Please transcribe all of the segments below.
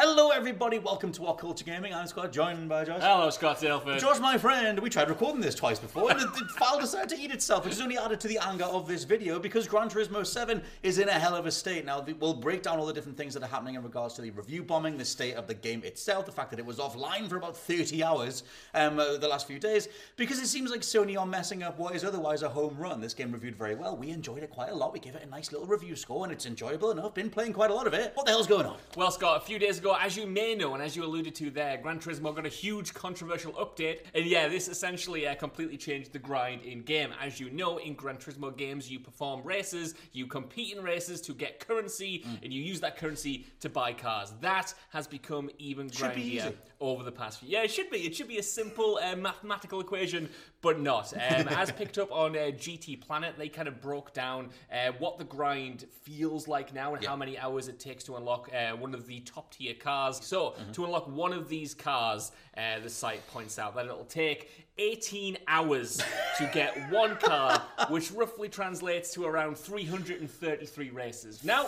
Hello, everybody. Welcome to What Culture Gaming. I'm Scott, joined by Josh. Hello, Scott Tailford. George, my friend, we tried recording this twice before, and the, the file decided to eat itself, which is only added to the anger of this video because Gran Turismo 7 is in a hell of a state. Now, we'll break down all the different things that are happening in regards to the review bombing, the state of the game itself, the fact that it was offline for about 30 hours um, uh, the last few days, because it seems like Sony are messing up what is otherwise a home run. This game reviewed very well. We enjoyed it quite a lot. We gave it a nice little review score, and it's enjoyable enough. Been playing quite a lot of it. What the hell's going on? Well, Scott, a few days ago, as you may know, and as you alluded to there, Gran Turismo got a huge controversial update. And yeah, this essentially uh, completely changed the grind in game. As you know, in Gran Turismo games, you perform races, you compete in races to get currency, Mm. and you use that currency to buy cars. That has become even grindier. Over the past few. Yeah, it should be. It should be a simple uh, mathematical equation, but not. Um, as picked up on uh, GT Planet, they kind of broke down uh, what the grind feels like now and how many hours it takes to unlock uh, one of the top tier cars. So, to unlock one of these cars, uh, the site points out that it'll take 18 hours to get one car, which roughly translates to around 333 races. Now,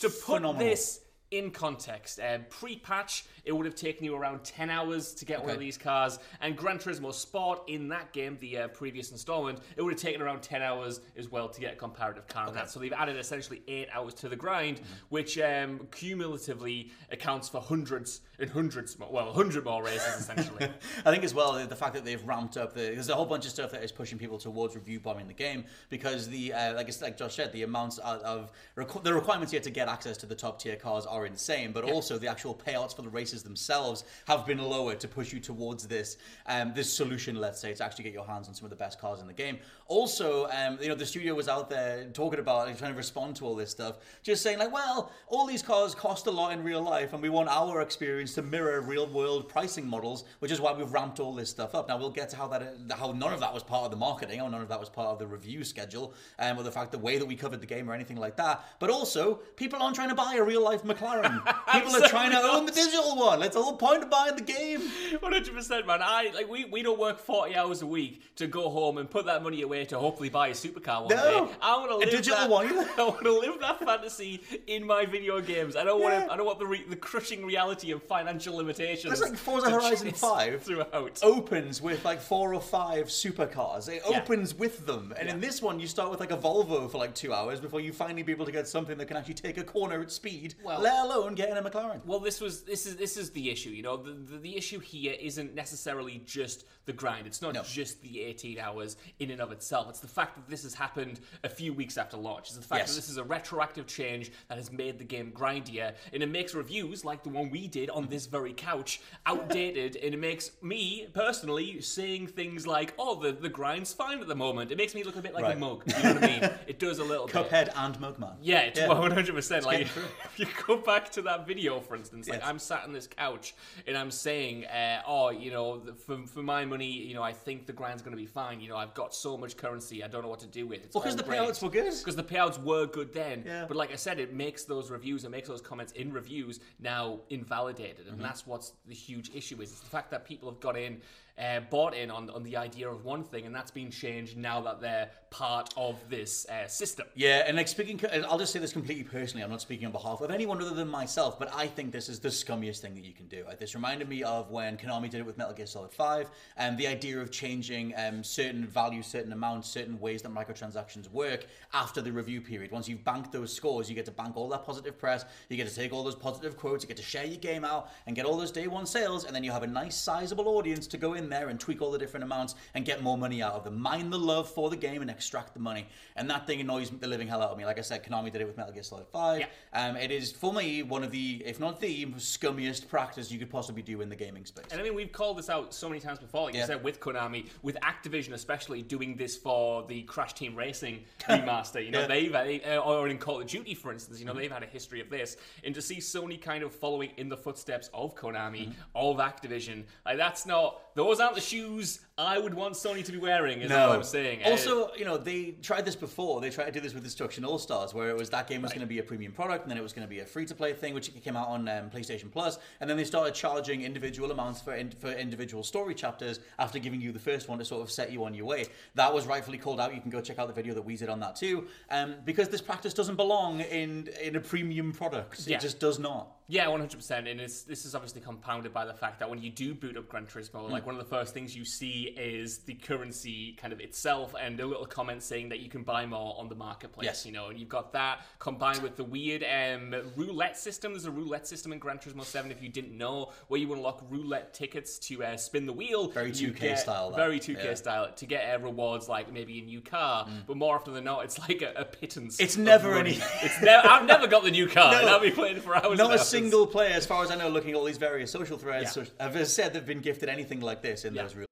to put Phenomenal. this in context, um, pre-patch, it would have taken you around 10 hours to get one of these cars, and Gran Turismo Sport in that game, the uh, previous installment, it would have taken around 10 hours as well to get a comparative car on that. So they've added essentially 8 hours to the grind, Mm-hmm. which um, cumulatively accounts for hundreds and hundreds more, well, 100 more races essentially. I think as well the, fact that they've ramped up the there's a whole bunch of stuff that is pushing people towards review bombing the game because the uh, like like Josh said the amounts of, of requ- the requirements here to get access to the top tier cars are insane, but also the actual payouts for the races themselves have been lowered to push you towards this um, this solution. Let's say to actually get your hands on some of the best cars in the game. Also, um, you know the studio was out there talking about like, trying to respond to all this stuff, just saying like, well, all these cars cost a lot in real life, and we want our experience to mirror real world pricing models, which is why we've ramped all this stuff up. Now we'll get to how that how none of that was part of the marketing, or none of that was part of the review schedule, um, or the fact the way that we covered the game or anything like that. But also, people aren't trying to buy a real life McLaren. people are trying to own oh, the digital one. That's the whole point of buying the game. One hundred percent, man. I like we, we don't work forty hours a week to go home and put that money away to hopefully buy a supercar one No. day. I want to A live digital that, one. I want to live that fantasy in my video games. I don't want Yeah. to. I don't want the re, the crushing reality of financial limitations. It's like Forza Horizon 5 throughout. opens with like four or five supercars. It Yeah. opens with them. And in this one, you start with like a Volvo for like two hours before you finally be able to get something that can actually take a corner at speed, Well- let alone getting a McLaren. Well, this was this is this is the issue. You know, the, the the issue here isn't necessarily just the grind. It's not No. just the 18 hours in and of itself. It's the fact that this has happened a few weeks after launch. It's the fact Yes. that this is a retroactive change that has made the game grindier, and it makes reviews like the one we did on this very couch outdated, and it makes me personally saying things like, "Oh, the the grind's fine at the moment." It makes me look a bit like Right. a mug. You know what I mean? It does a little bit. Cuphead and Mugman. Yeah, it's Yeah. one hundred percent. Like if you go back to that video, for instance, like Yes. I'm sat on this couch and I'm saying, uh, "Oh, you know, for, for my money, you know, I think the grand's going to be fine. You know, I've got so much currency, I don't know what to do with it." Well, 'cause the payouts were good. Because the payouts were good then. Yeah. But like I said, it makes those reviews, it makes those comments in reviews now invalidated, Mm-hmm. and that's what's the huge issue is. It's the fact that people have got in. Uh, bought in on, on the idea of one thing, and that's been changed now that they're part of this uh, system. Yeah, and like speaking, I'll just say this completely personally. I'm not speaking on behalf of anyone other than myself, but I think this is the scummiest thing that you can do. Uh, This reminded me of when Konami did it with Metal Gear Solid 5, and the idea of changing um, certain values, certain amounts, certain ways that microtransactions work after the review period. Once you've banked those scores, you get to bank all that positive press, you get to take all those positive quotes, you get to share your game out and get all those day one sales, and then you have a nice sizable audience to go in in there and tweak all the different amounts and get more money out of them. Mine the love for the game and extract the money. And that thing annoys the living hell out of me. Like I said, Konami did it with Metal Gear Solid 5. Yeah. Um, it is, for me, one of the, if not the scummiest practice you could possibly do in the gaming space. And I mean, we've called this out so many times before. Like Yeah. you said, with Konami, with Activision especially doing this for the Crash Team Racing remaster. You know, Yeah. they've they, uh, or in Call of Duty, for instance. You know, they've had a history of this, and to see Sony kind of following in the footsteps of Konami, of Activision, like that's not. Those aren't the shoes I would want Sony to be wearing. Is all I'm saying. Uh, Also, you know, they tried this before. They tried to do this with Destruction All Stars, where it was that game was going to be a premium product, and then it was going to be a free to play thing, which came out on um, PlayStation Plus, and then they started charging individual amounts for in, for individual story chapters after giving you the first one to sort of set you on your way. That was rightfully called out. You can go check out the video that we did on that too, um, because this practice doesn't belong in in a premium product. Yeah. It just does not. Yeah, one hundred percent, and it's, this is obviously compounded by the fact that when you do boot up Gran Turismo, Hmm. like one of the first things you see is the currency kind of itself, and a little comment saying that you can buy more on the marketplace. Yes. You know, and you've got that combined with the weird um, roulette system. There's a roulette system in Gran Turismo Seven, if you didn't know, where you unlock roulette tickets to uh, spin the wheel. Very 2K style, that. Very 2K Yeah. Hmm. style to get uh, rewards like maybe a new car, but more often than not, it's like a, a pittance. It's never money. any- It's never. I've never got the new car, No. I'll be playing for hours. Not and a hours. Single player, as far as I know, looking at all these various social threads, Yeah. so- have said they've been gifted anything like this in Yeah. those real.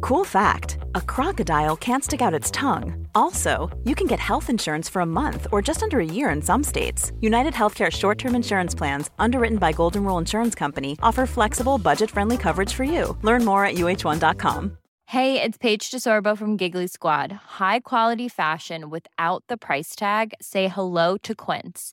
Cool fact a crocodile can't stick out its tongue. Also, you can get health insurance for a month or just under a year in some states. United Healthcare short term insurance plans, underwritten by Golden Rule Insurance Company, offer flexible, budget friendly coverage for you. Learn more at uh1.com. Hey, it's Paige DeSorbo from Giggly Squad. High quality fashion without the price tag. Say hello to Quince.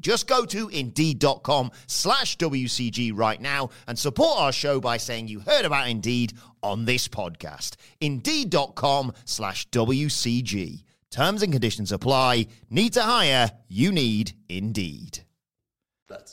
Just go to indeed.com slash WCG right now and support our show by saying you heard about Indeed on this podcast. Indeed.com slash WCG. Terms and conditions apply. Need to hire? You need Indeed.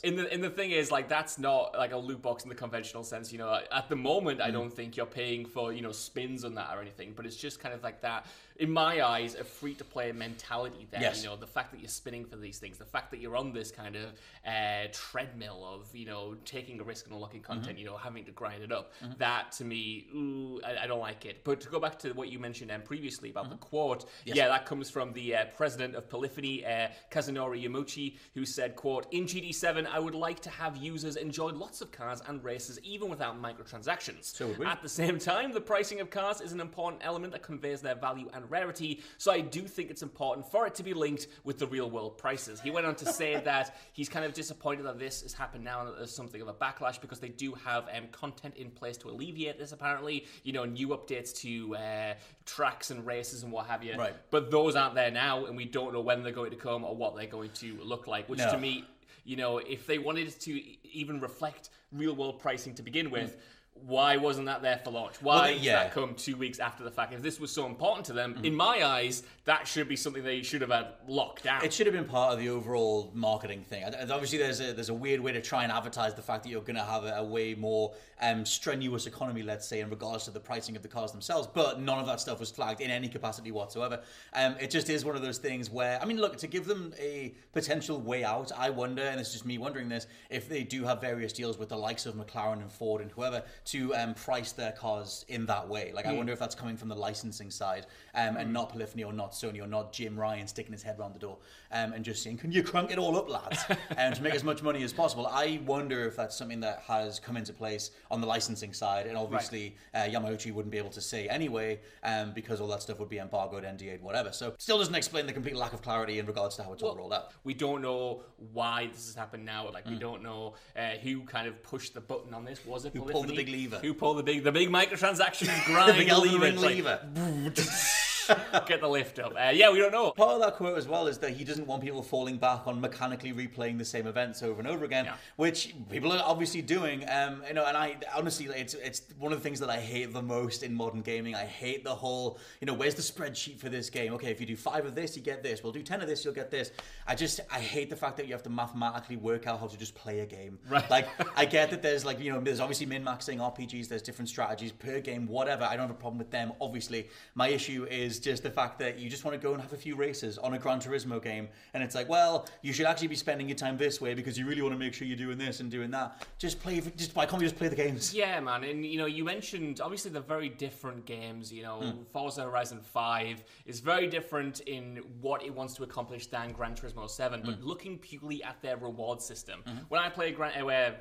In the, and the thing is, like, that's not like a loot box in the conventional sense. You know, at the moment, I mm. don't think you're paying for, you know, spins on that or anything, but it's just kind of like that, in my eyes, a free to play mentality there. Yes. You know, the fact that you're spinning for these things, the fact that you're on this kind of uh, treadmill of, you know, taking a risk and unlocking content, you know, having to grind it up, that to me, ooh, I, I don't like it. But to go back to what you mentioned um, previously about the quote, yeah, that comes from the uh, president of Polyphony, uh, Kazunori Yamauchi, who said, quote, in GT7, I would like to have users enjoy lots of cars and races even without microtransactions. So. At the same time, the pricing of cars is an important element that conveys their value and rarity, so I do think it's important for it to be linked with the real world prices. He went on to say that he's kind of disappointed that this has happened now and that there's something of a backlash because they do have um, content in place to alleviate this, apparently. You know, new updates to uh, tracks and races and what have you. Right. But those aren't there now, and we don't know when they're going to come or what they're going to look like, which No. to me, you know, if they wanted to even reflect real world pricing to begin with, why wasn't that there for launch? Why they- did that come two weeks after the fact? If this was so important to Mm-hmm. them, in my eyes, that should be something they should have had locked down. It should have been part of the overall marketing thing. And Obviously, there's a there's a weird way to try and advertise the fact that you're going to have a, a way more um, strenuous economy, let's say, in regards to the pricing of the cars themselves. But none of that stuff was flagged in any capacity whatsoever. Um, it just is one of those things where, I mean, look, to give them a potential way out, I wonder, and it's just me wondering this, if they do have various deals with the likes of McLaren and Ford and whoever to um, price their cars in that way. Like, I wonder if that's coming from the licensing side um, and not Polyphony or not Sony or not Jim Ryan sticking his head around the door um, and just saying, "Can you crank it all up, lads?" and to make as much money as possible. I wonder if that's something that has come into place on the licensing side, and obviously uh, Yamauchi wouldn't be able to say anyway um, because all that stuff would be embargoed, NDA'd, whatever. So still doesn't explain the complete lack of clarity in regards to how it's all rolled out. we don't know why this has happened now. Like Mm. we don't know uh, who kind of pushed the button on this. Was it Who Polyphony? Big lever? Who pulled the big the big microtransactions grind Big Elden lever? Ring It's like, lever. Get the lift up. Uh, yeah, we don't know. Part of that quote as well is that he doesn't want people falling back on mechanically replaying the same events over and over again, Yeah. which people are obviously doing. Um, you know, and I honestly, it's it's one of the things that I hate the most in modern gaming. I hate the whole, you know, where's the spreadsheet for this game? Okay, if you do five of this, you get this. We'll do ten of this, you'll get this. I just I hate the fact that you have to mathematically work out how to just play a game. Right. Like I get that there's like you know there's obviously min maxing RPGs. There's different strategies per game, whatever. I don't have a problem with them. Obviously, my issue is just the fact that you just want to go and have a few races on a Gran Turismo game, and it's like, well, you should actually be spending your time this way because you really want to make sure you're doing this and doing that. Just play. Just why can't we just play the games? Yeah, man, and you know, you mentioned obviously they're very different games. You know, Hmm. Forza Horizon Five is very different in what it wants to accomplish than Gran Turismo Seven. Hmm. But looking purely at their reward system, when I play Gran, uh, where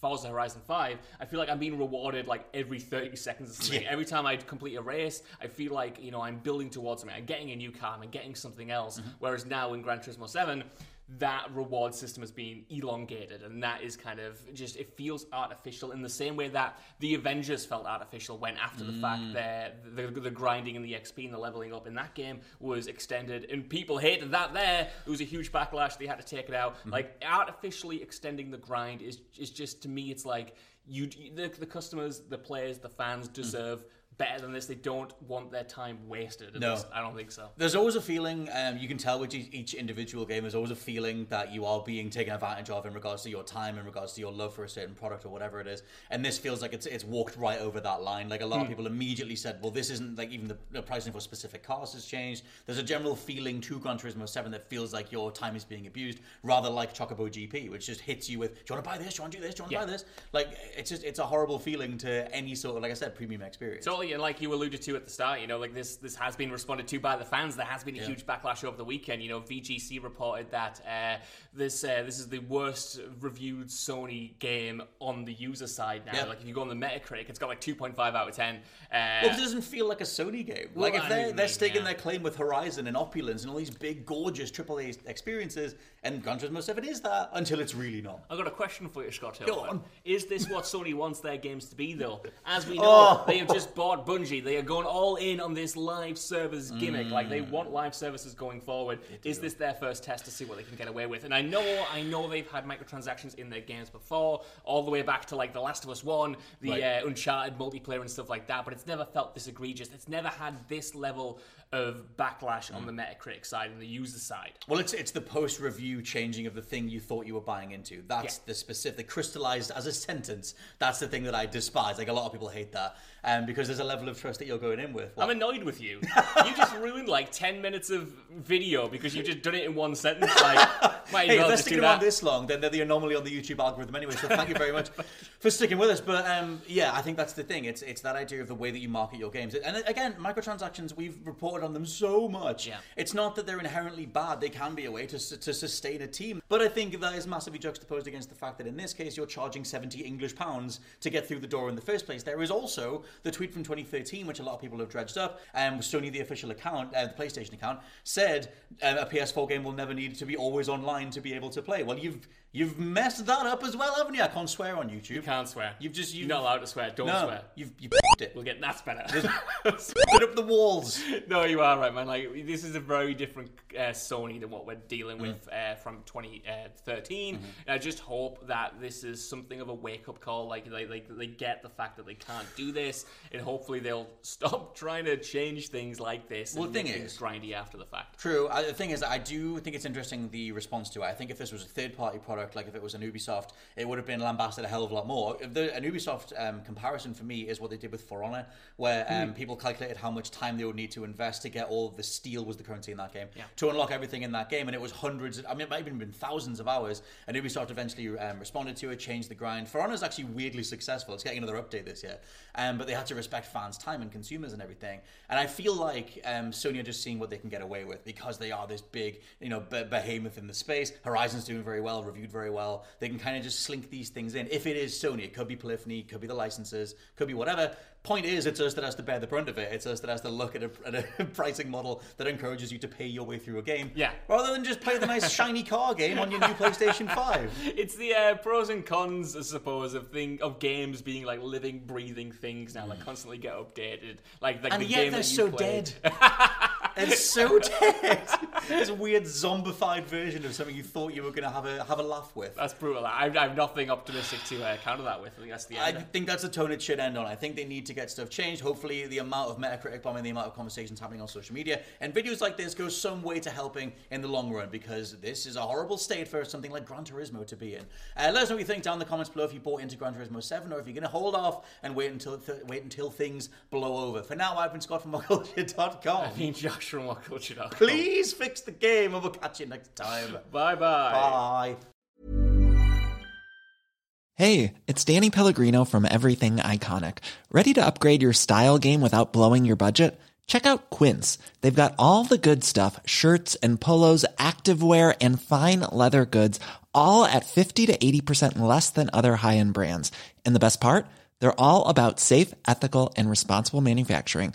Forza Horizon 5, I feel like I'm being rewarded like every 30 seconds or something. Yeah. Every time I complete a race, I feel like, you know, I'm building towards something. I'm getting a new car, I'm getting something else. Mm-hmm. Whereas now in Gran Turismo 7, that reward system has been elongated and that is kind of just it feels artificial in the same way that the avengers felt artificial when after the fact mm. that the, the grinding and the xp and the leveling up in that game was extended and people hated that there. It was a huge backlash. They had to take it out. Mm-hmm. Like artificially extending the grind is is just to me it's like you the, the customers the players the fans mm. deserve better than this they don't want their time wasted at No. least i don't think so There's always a feeling, um, you can tell with each, each individual game, there's always a feeling that you are being taken advantage of in regards to your time, in regards to your love for a certain product or whatever it is. And this feels like it's it's walked right over that line. Like a lot of people immediately said, well, this isn't like even the, the pricing for specific cars has changed. There's a general feeling to Gran Turismo 7 that feels like your time is being abused, rather like Chocobo GP, which just hits you with, do you want to buy this? Do you want to do this? Do you want to Yeah. buy this? Like, it's just, it's a horrible feeling to any sort of, like I said, premium experience. And like you alluded to at the start, you know, like this this has been responded to by the fans. There has been a huge backlash over the weekend. You know, VGC reported that uh, this uh, this is the worst reviewed Sony game on the user side now. Yeah. Like if you go on the Metacritic, it's got like two point five out of ten. Uh, Well, it doesn't feel like a Sony game. like Well, if they're mean, they're staking yeah. their claim with Horizon and Opulence and all these big, gorgeous AAA experiences, and Gran Turismo Seven is that until it's really not. I've got a question for you, Scott. Go Hilton. on. Is this what Sony wants their games to be, though? As we know, Oh. they have just bought Bungie. They are going all in on this live service gimmick. Like they want live services going forward. Is this their first test to see what they can get away with? And I know, I know they've had microtransactions in their games before, all the way back to like The Last of Us One, the Right. uh, Uncharted multiplayer and stuff like that. But it's never felt this egregious. It's never had this level of backlash on the Metacritic side and the user side. Well, it's it's the post review changing of the thing you thought you were buying into. That's Yeah. the specific crystallized as a sentence. That's the thing that I despise. Like a lot of people hate that, um, because there's a level of trust that you're going in with. What? I'm annoyed with you. you just ruined like 10 minutes of video because you just done it in one sentence. Like, might Hey, if they're sticking around this long, then they're the anomaly on the YouTube algorithm anyway. So thank you very much for sticking with us. But um, yeah, I think that's the thing. It's it's that idea of the way that you market your games. And again, microtransactions. We've reported on them so much. Yeah. It's not that they're inherently bad. They can be a way to to sustain a team. But I think that is massively juxtaposed against the fact that in this case, you're charging 70 English pounds to get through the door in the first place. There is also the tweet from 2013, which a lot of people have dredged up. Um, Sony, the official account, uh, the PlayStation account, said um, a PS4 game will never need to be always online to be able to play. Well, you've You've messed that up as well, haven't you? I can't swear on YouTube. You can't swear. You've just you You're not allowed to swear. Don't no, swear. You've you've it. We'll get that's better. Put up the walls. no, you are right, man. Like this is a very different uh, Sony than what we're dealing Mm. with uh, from 2013. Mm-hmm. And I just hope that this is something of a wake up call. Like they, they they get the fact that they can't do this, and hopefully they'll stop trying to change things like this. Well, and the thing is- grindy after the fact. True. I, the thing is, I do think it's interesting the response to it. I think if this was a third-party product, like if it was an Ubisoft, it would have been lambasted a hell of a lot more. If the, an Ubisoft um, comparison for me is what they did with For Honor, where um, people calculated how much time they would need to invest to get all of the steel was the currency in that game Yeah. to unlock everything in that game, and it was hundreds. I mean, it might have even been thousands of hours. And Ubisoft eventually um, responded to it, changed the grind. For Honor is actually weirdly successful. It's getting another update this year, um, but they had to respect fans' time and consumers and everything. And I feel like um, Sony are just seeing what they can get away with because they are this big, you know, be- behemoth in the space. Horizon's doing very well, reviewed very well. They can kind of just slink these things in. If it is Sony, it could be Polyphony, could be the licenses, could be whatever. Point is, it's us that has to bear the brunt of it. It's us that has to look at a, at a pricing model that encourages you to pay your way through a game. Yeah. Rather than just play the nice shiny car game on your new PlayStation 5. It's the uh, pros and cons, I suppose, of thing of games being like living, breathing things now Like constantly get updated. Like, like And the yet game they're so played. dead. it's so dead. It's a weird zombified version of something you thought you were going to have a have a laugh with. That's brutal. I, I have nothing optimistic to uh, counter that with. I think that's the end. I think that's the tone it should end on. I think they need to get stuff changed. Hopefully, the amount of Metacritic bombing, the amount of conversations happening on social media, and videos like this go some way to helping in the long run because this is a horrible state for something like Gran Turismo to be in. Uh, let us know what you think down in the comments below if you bought into Gran Turismo 7 or if you're going to hold off and wait until th- wait until things blow over. For now, I've been Scott from MockCulture.com. I mean, Josh from What Culture Dog. Please fix the game and we'll catch you next time. Bye bye. Bye. Hey, it's Danny Pellegrino from Everything Iconic. Ready to upgrade your style game without blowing your budget? Check out Quince. They've got all the good stuff shirts and polos, activewear, and fine leather goods, all at 50 to 80% less than other high end brands. And the best part? They're all about safe, ethical, and responsible manufacturing.